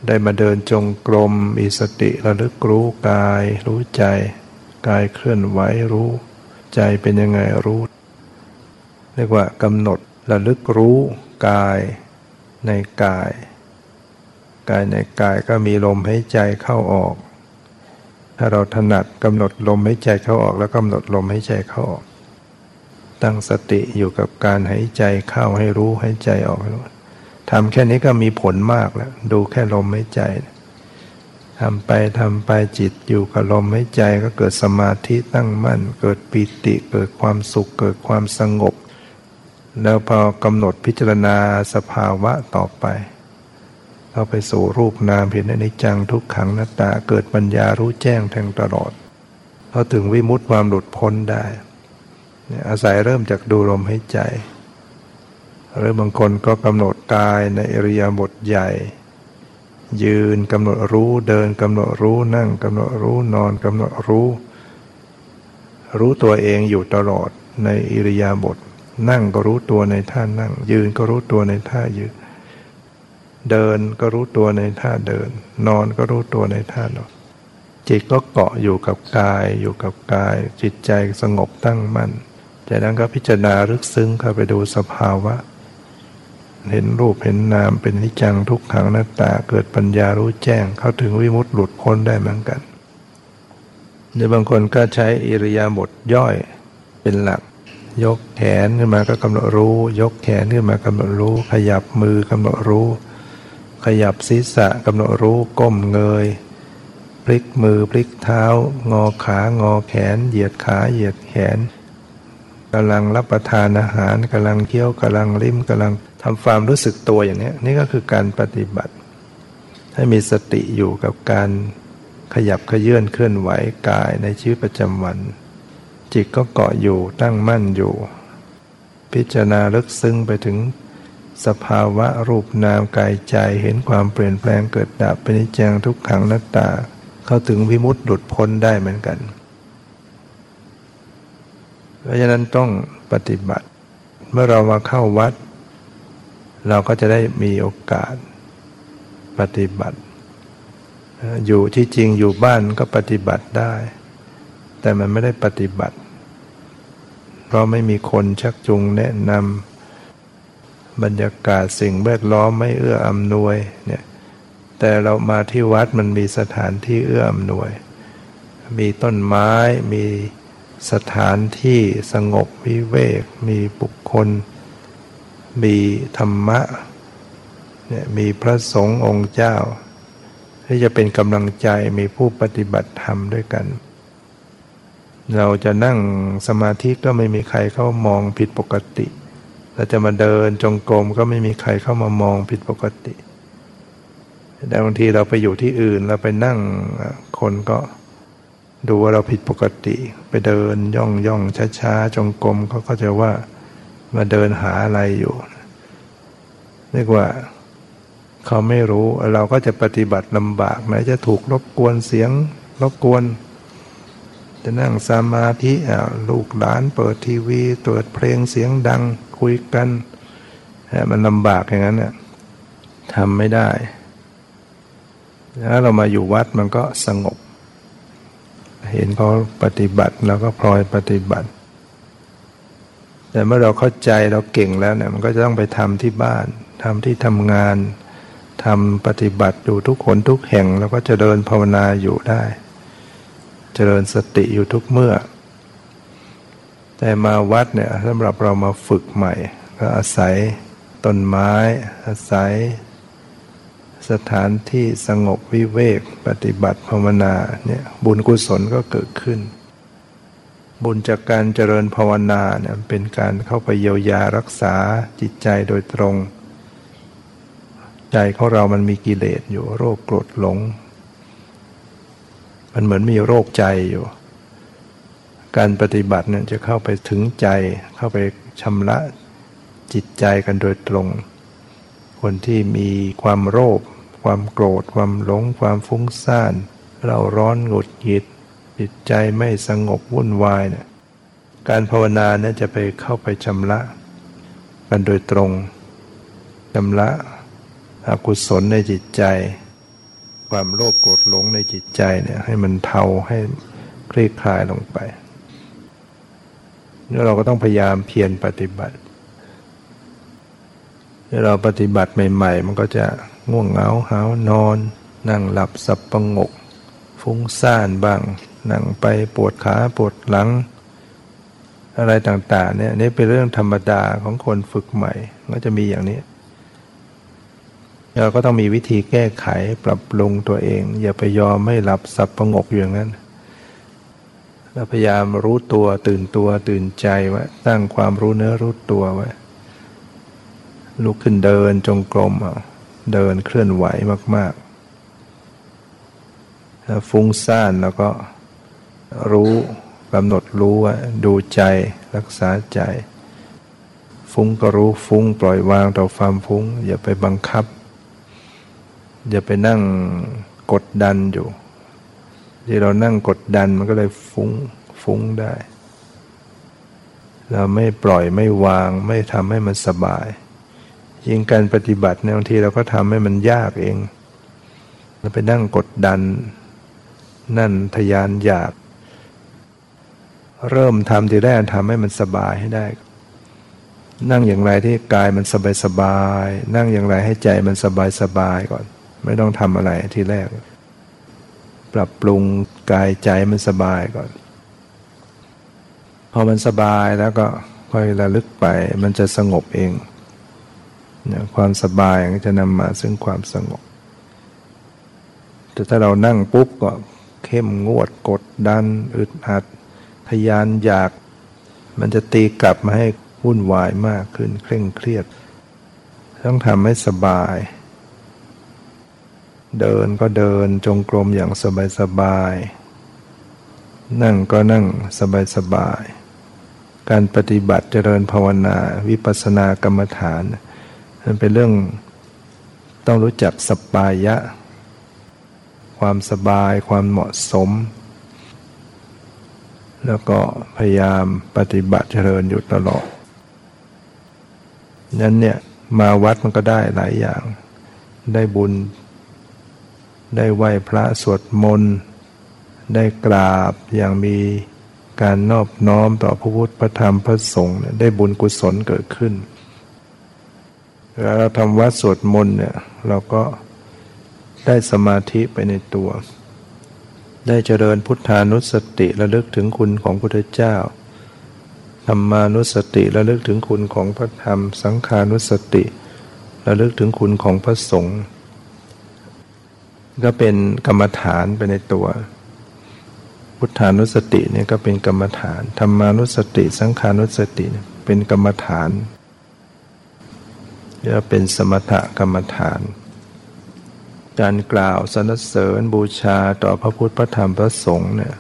B: ได้มาเดินจงกรมมีสติระลึกรู้กายรู้ใจ กายเคลื่อนไหวรู้ ใจเป็นยังไงรู้เรียกว่ากำหนดระลึกรู้กายในกาย กายในกายก็มีลมหายใจเข้าออก ถ้าเราถนัดกำหนดลมหายใจเข้าออก แล้วกำหนดลมหายใจเข้าออก ตั้งสติอยู่กับการหายใจเข้าให้รู้หายใจออกให้รู้ทำแค่นี้ก็มีผลมากแล้ว ดูแค่ลมหายใจ ทำไปทำไปจิตอยู่กับลมหายใจก็เกิดสมาธิตั้งมั่น เกิดปิติเกิดความสุขเกิดความสงบ แล้วพอกำหนดพิจารณาสภาวะต่อไปเข้าไปสู่รูปนามเห็นในจังทุกขังนัตตาเกิดปัญญารู้แจ้งแทงตลอดพอเขาถึงวิมุตติความหลุดพ้นได้อาศัยเริ่มจากดูลมหายใจ หรือบางคนก็กำหนดกายในอริยบทใหญ่ ยืนกำหนดรู้เดินกำหนดรู้นั่งกำหนดรู้นอนกำหนดรู้ รู้ตัวเองอยู่ตลอดในอิริยาบถนั่งก็รู้ตัวในท่านั่ง ยืนก็รู้ตัวในท่ายืน เดินก็รู้ตัวในท่าเดิน นอนก็รู้ตัวในท่านอน จิตก็เกาะอยู่กับกาย อยู่กับกาย จิตใจสงบตั้งมั่นจากนั้นก็พิจารณาลึกซึ้งเข้าไปดูสภาวะ เห็นรูปเห็นนามเป็นนิจังทุกขังหน้าตา เกิดปัญญารู้แจ้ง เข้าถึงวิมุตติหลุดพ้นได้เหมือนกันในบางคนก็ใช้อิริยาบถย่อยเป็นหลัก ยกแขนขึ้นมาก็กำหนดรู้ ยกแขนขึ้นมากำหนดรู้ ขยับมือกำหนดรู้ ขยับศีรษะกำหนดรู้ก้มเงย พลิกมือพลิกเท้า งอขางอแขน เหยียดขาเหยียดแขนกำลังรับประทานอาหารกำลังเคี้ยวกำลังลิ้มกำลัง ทำความรู้สึกตัวอย่างนี้นี่ก็คือการปฏิบัติ ให้มีสติอยู่กับการขยับขยื่นเคลื่อนไหวกายในชีวิตประจำวัน จิตก็เกาะอยู่ตั้งมั่นอยู่ พิจารณาลึกซึ้งไปถึงสภาวะรูปนามกายใจเห็นความเปลี่ยนแปลงเกิดดับเป็นนิจังทุกขังนัตตา เข้าถึงวิมุตติหลุดพ้นได้เหมือนกัน เพราะฉะนั้นต้องปฏิบัติ เมื่อเรามาเข้าวัด เราก็จะได้มีโอกาสปฏิบัติ อยู่ที่จริงอยู่บ้านก็ปฏิบัติได้ แต่มันไม่ได้ปฏิบัติ เพราะไม่มีคนชักจูงแนะนำบรรยากาศสิ่งแวดล้อมไม่เอื้ออำนวยเนี่ยแต่เรามาที่วัดมันมีสถานที่เอื้ออำนวย มีต้นไม้มีสถานที่สงบวิเวก มีบุคคล มีธรรมะเนี่ยมีพระสงฆ์องค์เจ้า ที่จะเป็นกำลังใจมีผู้ปฏิบัติธรรมด้วยกัน เราจะนั่งสมาธิก็ไม่มีใครเข้ามองผิดปกติเราจะมาเดินจงกรมก็ไม่มีใครเข้ามามองผิดปกติแต่บางทีเราไปอยู่ที่อื่นเราไปนั่งคนก็ดูว่าเราผิดปกติ ไปเดินย่องย่องช้าช้าจงกรมเขาก็จะว่า มาเดินหาอะไรอยู่เรียกว่าเขาไม่รู้เราก็จะปฏิบัติลำบากไหนจะถูกรบกวนเสียงรบกวน จะนั่งสมาธิลูกหลานเปิดทีวีเปิดเพลงเสียงดังคุยกันมันลำบากอย่างนั้นเนี่ยทำไม่ได้แล้วเรามาอยู่วัดมันก็สงบ เห็นเขาปฏิบัติเราก็พลอยปฏิบัติ แต่เมื่อเราเข้าใจเราเก่งแล้วเนี่ยมันก็จะต้องไปทำที่บ้านทำที่ทำงานทำปฏิบัติอยู่ทุกคนทุกแห่งเราก็จะเดินภาวนาอยู่ได้เจริญสติอยู่ทุกเมื่อ แต่มาวัดเนี่ยสำหรับเรามาฝึกใหม่ ก็อาศัยต้นไม้ อาศัย สถานที่สงบวิเวก ปฏิบัติภาวนาเนี่ยบุญกุศลก็เกิดขึ้น บุญจากการเจริญภาวนาเนี่ยเป็นการเข้าไปเยียวยารักษาจิตใจโดยตรง ใจของเรามันมีกิเลสอยู่โรคโกรธหลง มันเหมือนมีโรคใจอยู่ การปฏิบัติเนี่ยจะเข้าไปถึงใจ เข้าไปชำระจิตใจกันโดยตรง คนที่มีความโลภความโกรธ ความหลง ความฟุ้งซ่าน เราร้อนหงุดหงิด จิตใจไม่สงบวุ่นวายเนี่ยการภาวนาเนี่ยจะไปเข้าไปชำระกันโดยตรงชำระอกุศลในจิตใจ ความโลภโกรธหลงในจิตใจเนี่ยให้มันเทาให้คลี่คลายลงไปนี่เราก็ต้องพยายามเพียรปฏิบัติเราปฏิบัติใหม่ ๆ มันก็จะง่วงเหงาหานอน นั่งหลับสับประงก ฟุ้งซ่านบ้าง นั่งไปปวดขาปวดหลัง อะไรต่างๆเนี่ยนี่เป็นเรื่องธรรมดาของคนฝึกใหม่ ก็จะมีอย่างนี้ เราก็ต้องมีวิธีแก้ไขปรับปรุงตัวเอง อย่าไปยอมไม่หลับสับประงกอย่างนั้นเราพยายามรู้ตัวตื่นตัวตื่นใจไว้ตั้งความรู้เนื้อรู้ตัวไว้ลุกขึ้นเดินจงกรมเดินเคลื่อนไหวมากๆถ้าฟุ้งซ่านแล้วก็ รู้กำหนดรู้ว่าดูใจรักษาใจ ฟุ้งก็รู้ฟุ้งปล่อยวางต่อความฟุ้ง อย่าไปบังคับ อย่าไปนั่งกดดันอยู่ ที่เรานั่งกดดันมันก็เลยฟุ้งฟุ้งได้ เราไม่ปล่อยไม่วางไม่ทำให้มันสบาย ยิ่งการปฏิบัติในบางทีเราก็ทำให้มันยากเองเราไปนั่งกดดัน นั่นทยานอยาก เริ่มทำทีแรกทำให้มันสบายให้ได้ นั่งอย่างไรที่กายมันสบายสบาย นั่งอย่างไรให้ใจมันสบายสบายก่อน ไม่ต้องทำอะไรทีแรก ปรับปรุงกายใจมันสบายก่อน พอมันสบายแล้วก็ค่อยระลึกไป มันจะสงบเองความสบายจะนำมาซึ่งความสงบ แต่ถ้าเรานั่งปุ๊บก็เข้มงวดกดดันอึดอัด ทยานอยาก มันจะตีกลับมาให้วุ่นวายมากขึ้นเคร่งเครียด ต้องทำให้สบาย เดินก็เดินจงกรมอย่างสบายสบายนั่งก็นั่งสบายสบาย การปฏิบัติเจริญภาวนาวิปัสสนากรรมฐานมันเป็นเรื่องต้องรู้จักสปายะ ความสบายความเหมาะสม แล้วก็พยายามปฏิบัติเจริญอยู่ตลอดนั้นเนี่ยมาวัดมันก็ได้หลายอย่าง ได้บุญ ได้ไหว้พระสวดมนต์ ได้กราบอย่างมีการนอบน้อมต่อพระพุทธพระธรรมพระสงฆ์ได้บุญกุศลเกิดขึ้นเวลาเราทำวัดสวดมนต์เนี่ยเราก็ได้สมาธิไปในตัว ได้เจริญพุทธานุสติระลึกถึงคุณของพระพุทธเจ้าธรรมานุสติระลึกถึงคุณของพระธรรม สังขานุสติระลึกถึงคุณของพระสงฆ์ก็เป็นกรรมฐานไปในตัว พุทธานุสติเนี่ยก็เป็นกรรมฐานธรรมานุสติ สังขานุสติเป็นกรรมฐานจะเป็นสมถกรรมฐาน การกล่าวสรรเสริญบูชาต่อพระพุทธพระธรรมพระสงฆ์เนี่ย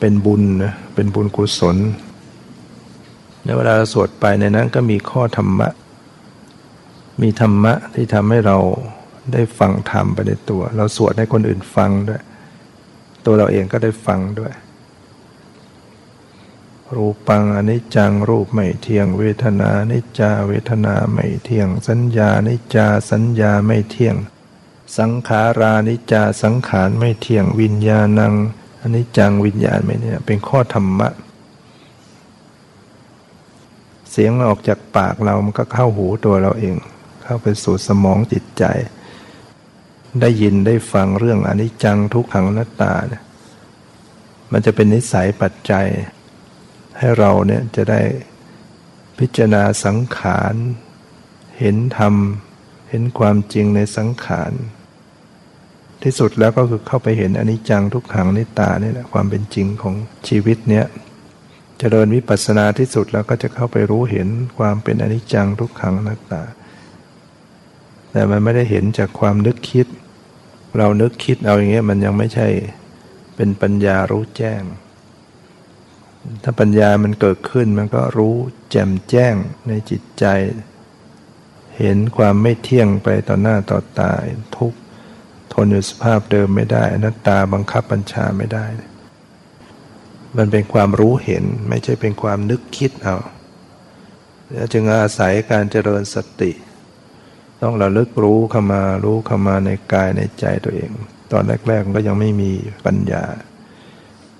B: เป็นบุญนะเป็นบุญกุศลในเวลาเราสวดไปในนั้นก็มีข้อธรรมะ มีธรรมะที่ทำให้เราได้ฟังธรรมไปในตัว เราสวดให้คนอื่นฟังด้วย ตัวเราเองก็ได้ฟังด้วย รูปังอนิจจังรูปไม่เที่ยง เวทนานิจจาเวทนาไม่เที่ยง สัญญานิจจาสัญญาไม่เที่ยง สังขารานิจาสังขารไม่เที่ยงวิญญาณังอนิจจังวิญญาณไม่เนี่ยเป็นข้อธรรมะ เสียงออกจากปากเรามันก็เข้าหูตัวเราเอง เข้าไปสู่สมองจิตใจ ได้ยินได้ฟังเรื่องอนิจจังทุกขังนัตตาเนี่ยมันจะเป็นนิสัยปัจจัย ให้เราเนี่ยจะได้พิจารณาสังขาร เห็นธรรม เห็นความจริงในสังขาร ที่สุดแล้วก็คือเข้าไปเห็นอนิจจังทุกขังนิตาเนี่ยแหละความเป็นจริงของชีวิตเนี้ยจเจริญวิปัสสนาที่สุดแล้วก็จะเข้าไปรู้เห็นความเป็นอนิจจังทุกขังนัตตา แต่มันไม่ได้เห็นจากความนึกคิด เรานึกคิดเอาอย่างเงี้ยมันยังไม่ใช่เป็นปัญญารู้แจ้ง ถ้าปัญญามันเกิดขึ้นมันก็รู้แจ่มแจ้งในจิตใจ เห็นความไม่เที่ยงไปต่อหน้าต่อตาทุกข์ นอยู่สภาพเดิมไม่ได้อนัตตาบังคับบัญชาไม่ได้ มันเป็นความรู้เห็นไม่ใช่เป็นความนึกคิดเอาแล้วจึงอาศัยการเจริญสติ ต้องระลึกรู้เข้ามารู้เข้ามาในกายในใจตัวเอง ตอนแรกๆก็ยังไม่มีปัญญา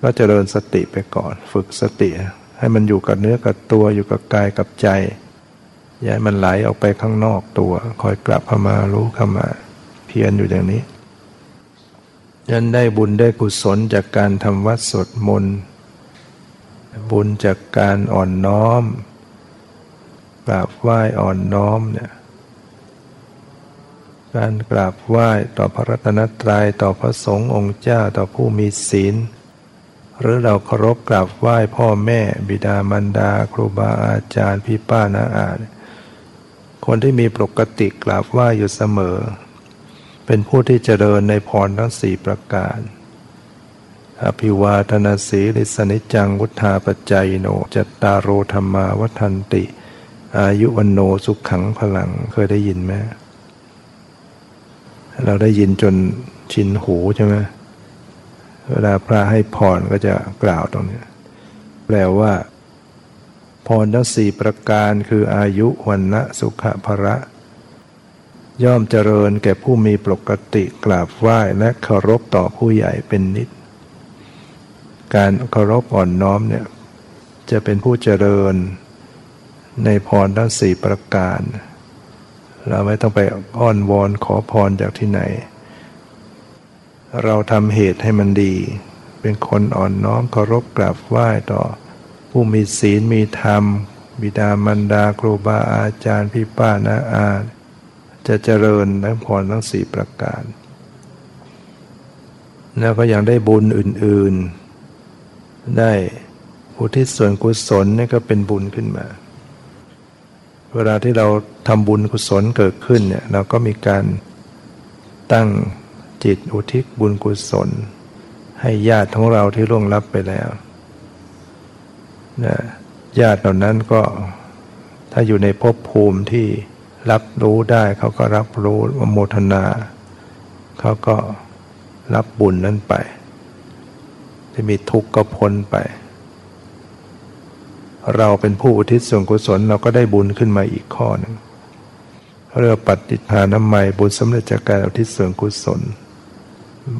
B: ก็เจริญสติไปก่อน ฝึกสติ ให้มันอยู่กับเนื้อกับตัวอยู่กับกายกับใจอย่าให้มันไหลออกไปข้างนอกตัว คอยกลับเข้ามารู้เข้ามา เพียรอยู่อย่างนี้ ยันได้บุญได้กุศลจากการทำวัดสดมนบุญจากการอ่อนน้อมกราบไหว้อ่อนน้อมเนี่ยการกราบไหว้ต่อพระรัตนตรัยต่อพระสงฆ์องค์เจ้าต่อผู้มีศีล หรือเราเคารพกราบไหว้พ่อแม่ บิดามารดา ครูบาอาจารย์พี่ป้าน้าอาคนที่มีปกติกราบไหว้อยู่เสมอ เป็นผู้ที่เจริญในพรทั้งสี่ประการ อภิวาทนาสีลิสนิจังวุธาปจายโนจัตตารโรธรรมาวัฒนติ อายุวันโนสุขขังพลังเคยได้ยินไหมเราได้ยินจนชินหูใช่ไหมเวลาพระให้พรก็จะกล่าวตรงนี้แปลว่า พรทั้งสี่ประการคืออายุวันนะสุขภระ ย่อมเจริญแก่ผู้มีปกติกราบไหว้และเคารพต่อผู้ใหญ่เป็นนิด การเคารพอ่อนน้อมเนี่ยจะเป็นผู้เจริญในพรทั้งสี่ประการ เราไม่ต้องไปอ้อนวอนขอพรจากที่ไหน เราทำเหตุให้มันดี เป็นคนอ่อนน้อมเคารพกราบไหว้ต่อ ผู้มีศีลมีธรรม บิดามารดาครูบาอาจารย์พี่ป้านาอา จะเจริญทั้งพรทั้งสี่ประการ แล้วก็ยังได้บุญอื่น ๆ ได้อุทิศส่วนกุศลนี่ก็เป็นบุญขึ้นมา เวลาที่เราทำบุญกุศลเกิดขึ้นเนี่ยเราก็มีการตั้งจิตอุทิศบุญกุศล ให้ญาติของเราที่ล่วงลับไปแล้วนะญาติเหล่านั้นก็ถ้าอยู่ในภพภูมิที่ รับรู้ได้เขาก็รับรู้โมทนาเขาก็รับบุญนั้นไปที่มีทุกข์ก็พ้นไป เราเป็นผู้อุทิศส่วนกุศลเราก็ได้บุญขึ้นมาอีกข้อหนึ่งเรียกปฏิทาน้ำใหม่บุญสำเร็จจากการอุทิศส่วนกุศล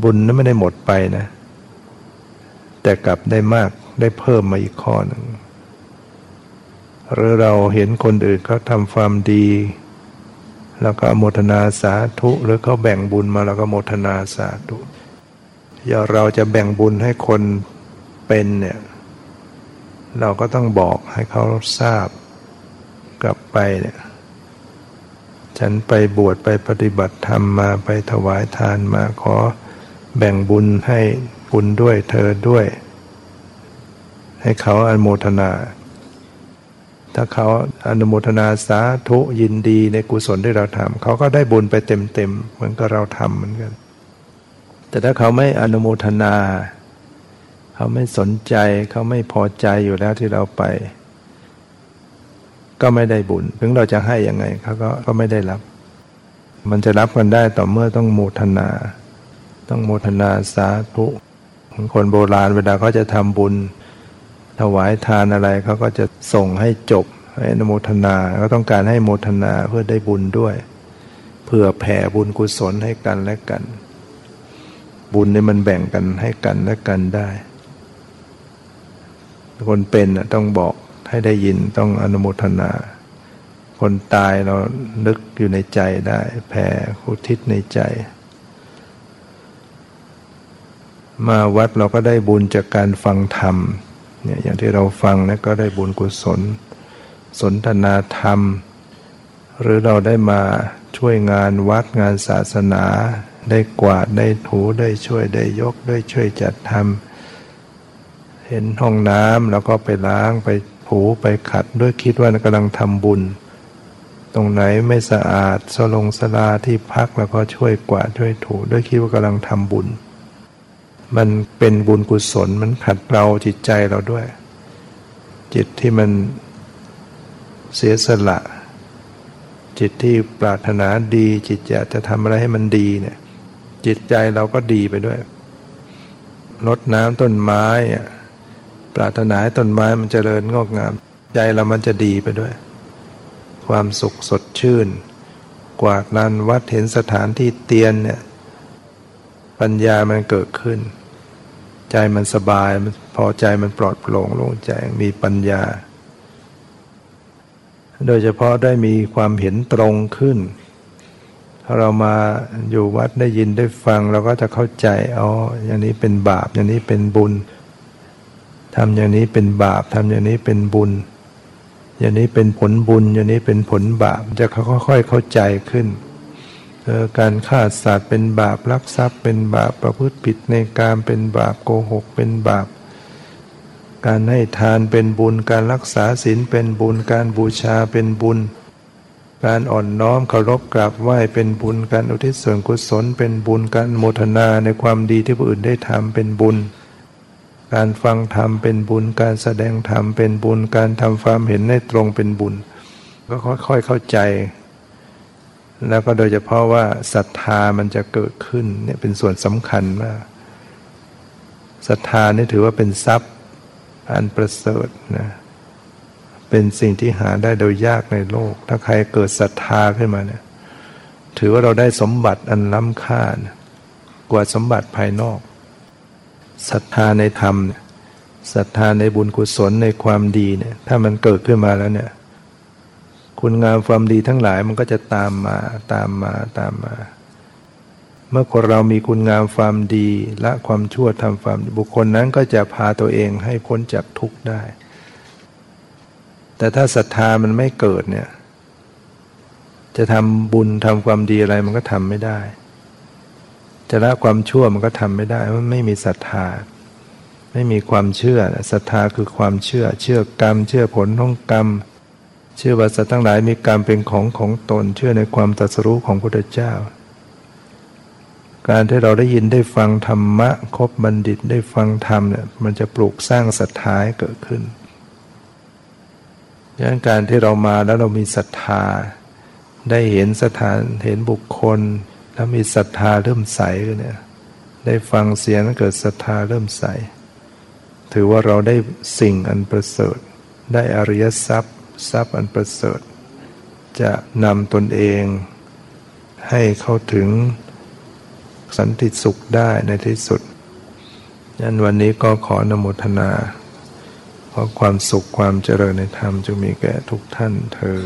B: บุญนั้นไม่ได้หมดไปนะ แต่กลับได้มากได้เพิ่มมาอีกข้อหนึ่งหรือเราเห็นคนอื่นเขาทำความดี แล้วก็โมทนาสาธุหรือเขาแบ่งบุญมาแล้วก็โมทนาสาธุอย่าเราจะแบ่งบุญให้คนเป็นเนี่ยเราก็ต้องบอกให้เขาทราบกลับไปเนี่ยฉันไปบวชไปปฏิบัติธรรมมาไปถวายทานมาขอแบ่งบุญให้บุญด้วยเธอด้วย ให้เขาอนุโมทนา ถ้าเขาอนุโมทนาสาธุยินดีในกุศลที่เราทำเขาก็ได้บุญไปเต็มๆเหมือนกับเราทำเหมือนกัน แต่ถ้าเขาไม่อนุโมทนา เขาไม่สนใจเขาไม่พอใจอยู่แล้วที่เราไป ก็ไม่ได้บุญ ถึงเราจะให้ยังไงเขาก็ก็ไม่ได้รับ มันจะรับกันได้ต่อเมื่อต้องโมทนา ต้องโมทนาสาธุคนโบราณเวลาเขาจะทำบุญ ถวายทานอะไรเขาก็จะส่งให้จบให้นโมทนาก็ต้องการให้โมทนาเพื่อได้บุญด้วยเพื่อแผ่บุญกุศลให้กันและกัน บุญนี่มันแบ่งกันให้กันและกันได้ คนเป็นต้องบอกให้ได้ยินต้องอนุโมทนา คนตายเรานึกอยู่ในใจได้ แผ่อุทิศในใจ มาวัดเราก็ได้บุญจากการฟังธรรม เนี่ยอย่างที่เราฟังนะก็ได้บุญกุศล สนทนาธรรม หรือเราได้มาช่วยงานวัดงานศาสนา ได้กวาดได้ถูได้ช่วยได้ยกได้ช่วยจัดทำเห็นห้องน้ำแล้วก็ไปล้างไปถูไปขัดด้วยคิดว่ากำลังทำบุญ ตรงไหนไม่สะอาดสลงสลาที่พักแล้วก็ช่วยกวาดช่วยถูด้วยคิดว่ากำลังทำบุญ มันเป็นบุญกุศลมันขัดเราจิตใจเราด้วย จิตที่มันเสียสละ จิตที่ปรารถนาดี จิตอยากจะทำอะไรให้มันดีเนี่ย จิตใจเราก็ดีไปด้วยลดน้ำต้นไม้ปรารถนาให้ต้นไม้มันจเจริญงอกงาม ใจเรามันจะดีไปด้วย ความสุขสดชื่น กวาดลานวัดเห็นสถานที่เตียนเนี่ยปัญญามันเกิดขึ้น ใจมันสบายพอใจมันปลอดโปร่งโล่งใจมีปัญญา โดยเฉพาะได้มีความเห็นตรงขึ้น ถ้าเรามาอยู่วัดได้ยินได้ฟัง เราก็จะเข้าใจอ๋ออย่างนี้เป็นบาป อย่างนี้เป็นบุญทำอย่างนี้เป็นบาปทำอย่างนี้เป็นบุญ อย่างนี้เป็นผลบุญ อย่างนี้เป็นผลบาปจะค่อยๆเข้าใจขึ้น การฆ่าสัตว์เป็นบาปลักทรัพย์เป็นบาปประพฤติผิดในการเป็นบาปโกหกเป็นบาป การให้ทานเป็นบุญการรักษาศีลเป็นบุญการบูชาเป็นบุญ การอ่อนน้อมเคารพกราบไหว้เป็นบุญการอุทิศส่วนกุศลเป็นบุญการโมทนาในความดีที่ผู้อื่นได้ทำเป็นบุญ การฟังธรรมเป็นบุญการแสดงธรรมเป็นบุญการทำความเห็นในตรงเป็นบุญ ก็ค่อยๆเข้าใจ แล้วก็โดยเฉพาะว่าศรัทธามันจะเกิดขึ้นเนี่ยเป็นส่วนสำคัญมากศรัทธานี่ถือว่าเป็นทรัพย์อันประเสริฐนะเป็นสิ่งที่หาได้โดยยากในโลก ถ้าใครเกิดศรัทธาขึ้นมาเนี่ยถือว่าเราได้สมบัติอันล้ำค่านะกว่าสมบัติภายนอกศรัทธาในธรรมเนี่ยศรัทธาในบุญกุศลในความดีเนี่ยถ้ามันเกิดขึ้นมาแล้วเนี่ย คุณงามความดีทั้งหลายมันก็จะตามมาตามมาตามมา เมื่อคนเรามีคุณงามความดีละความชั่วทำความบุคคลนั้นก็จะพาตัวเองให้พ้นจากทุกข์ได้ แต่ถ้าศรัทธามันไม่เกิดเนี่ย จะทำบุญทำความดีอะไรมันก็ทำไม่ได้ จะละความชั่วมันก็ทำไม่ได้มันไม่มีศรัทธาไม่มีความเชื่อศรัทธาคือความเชื่อ เชื่อกรรม เชื่อผลของกรรม เชื่อว่าสัตว์ทั้งหลายมีกรรมเป็นของของตน เชื่อในความตรัสรู้ของพระพุทธเจ้า การที่เราได้ยินได้ฟังธรรมะครบบัณฑิตได้ฟังธรรมเนี่ยมันจะปลูกสร้างศรัทธาให้เกิดขึ้นดังนั้นการที่เรามาแล้วเรามีศรัทธา ได้เห็นสถานเห็นบุคคลถ้ามีศรัทธาเริ่มใสเนี่ยได้ฟังเสียงเกิดศรัทธาเริ่มใส ถือว่าเราได้สิ่งอันประเสริฐได้อริยทรัพย์ ทรัพย์อันประเสริฐ จะนำตนเอง ให้เข้าถึงสันติสุขได้ในที่สุดยันวันนี้ก็ขอนโมทนา เพราะความสุขความเจริญในธรรมจะมีแก่ทุกท่านเทอ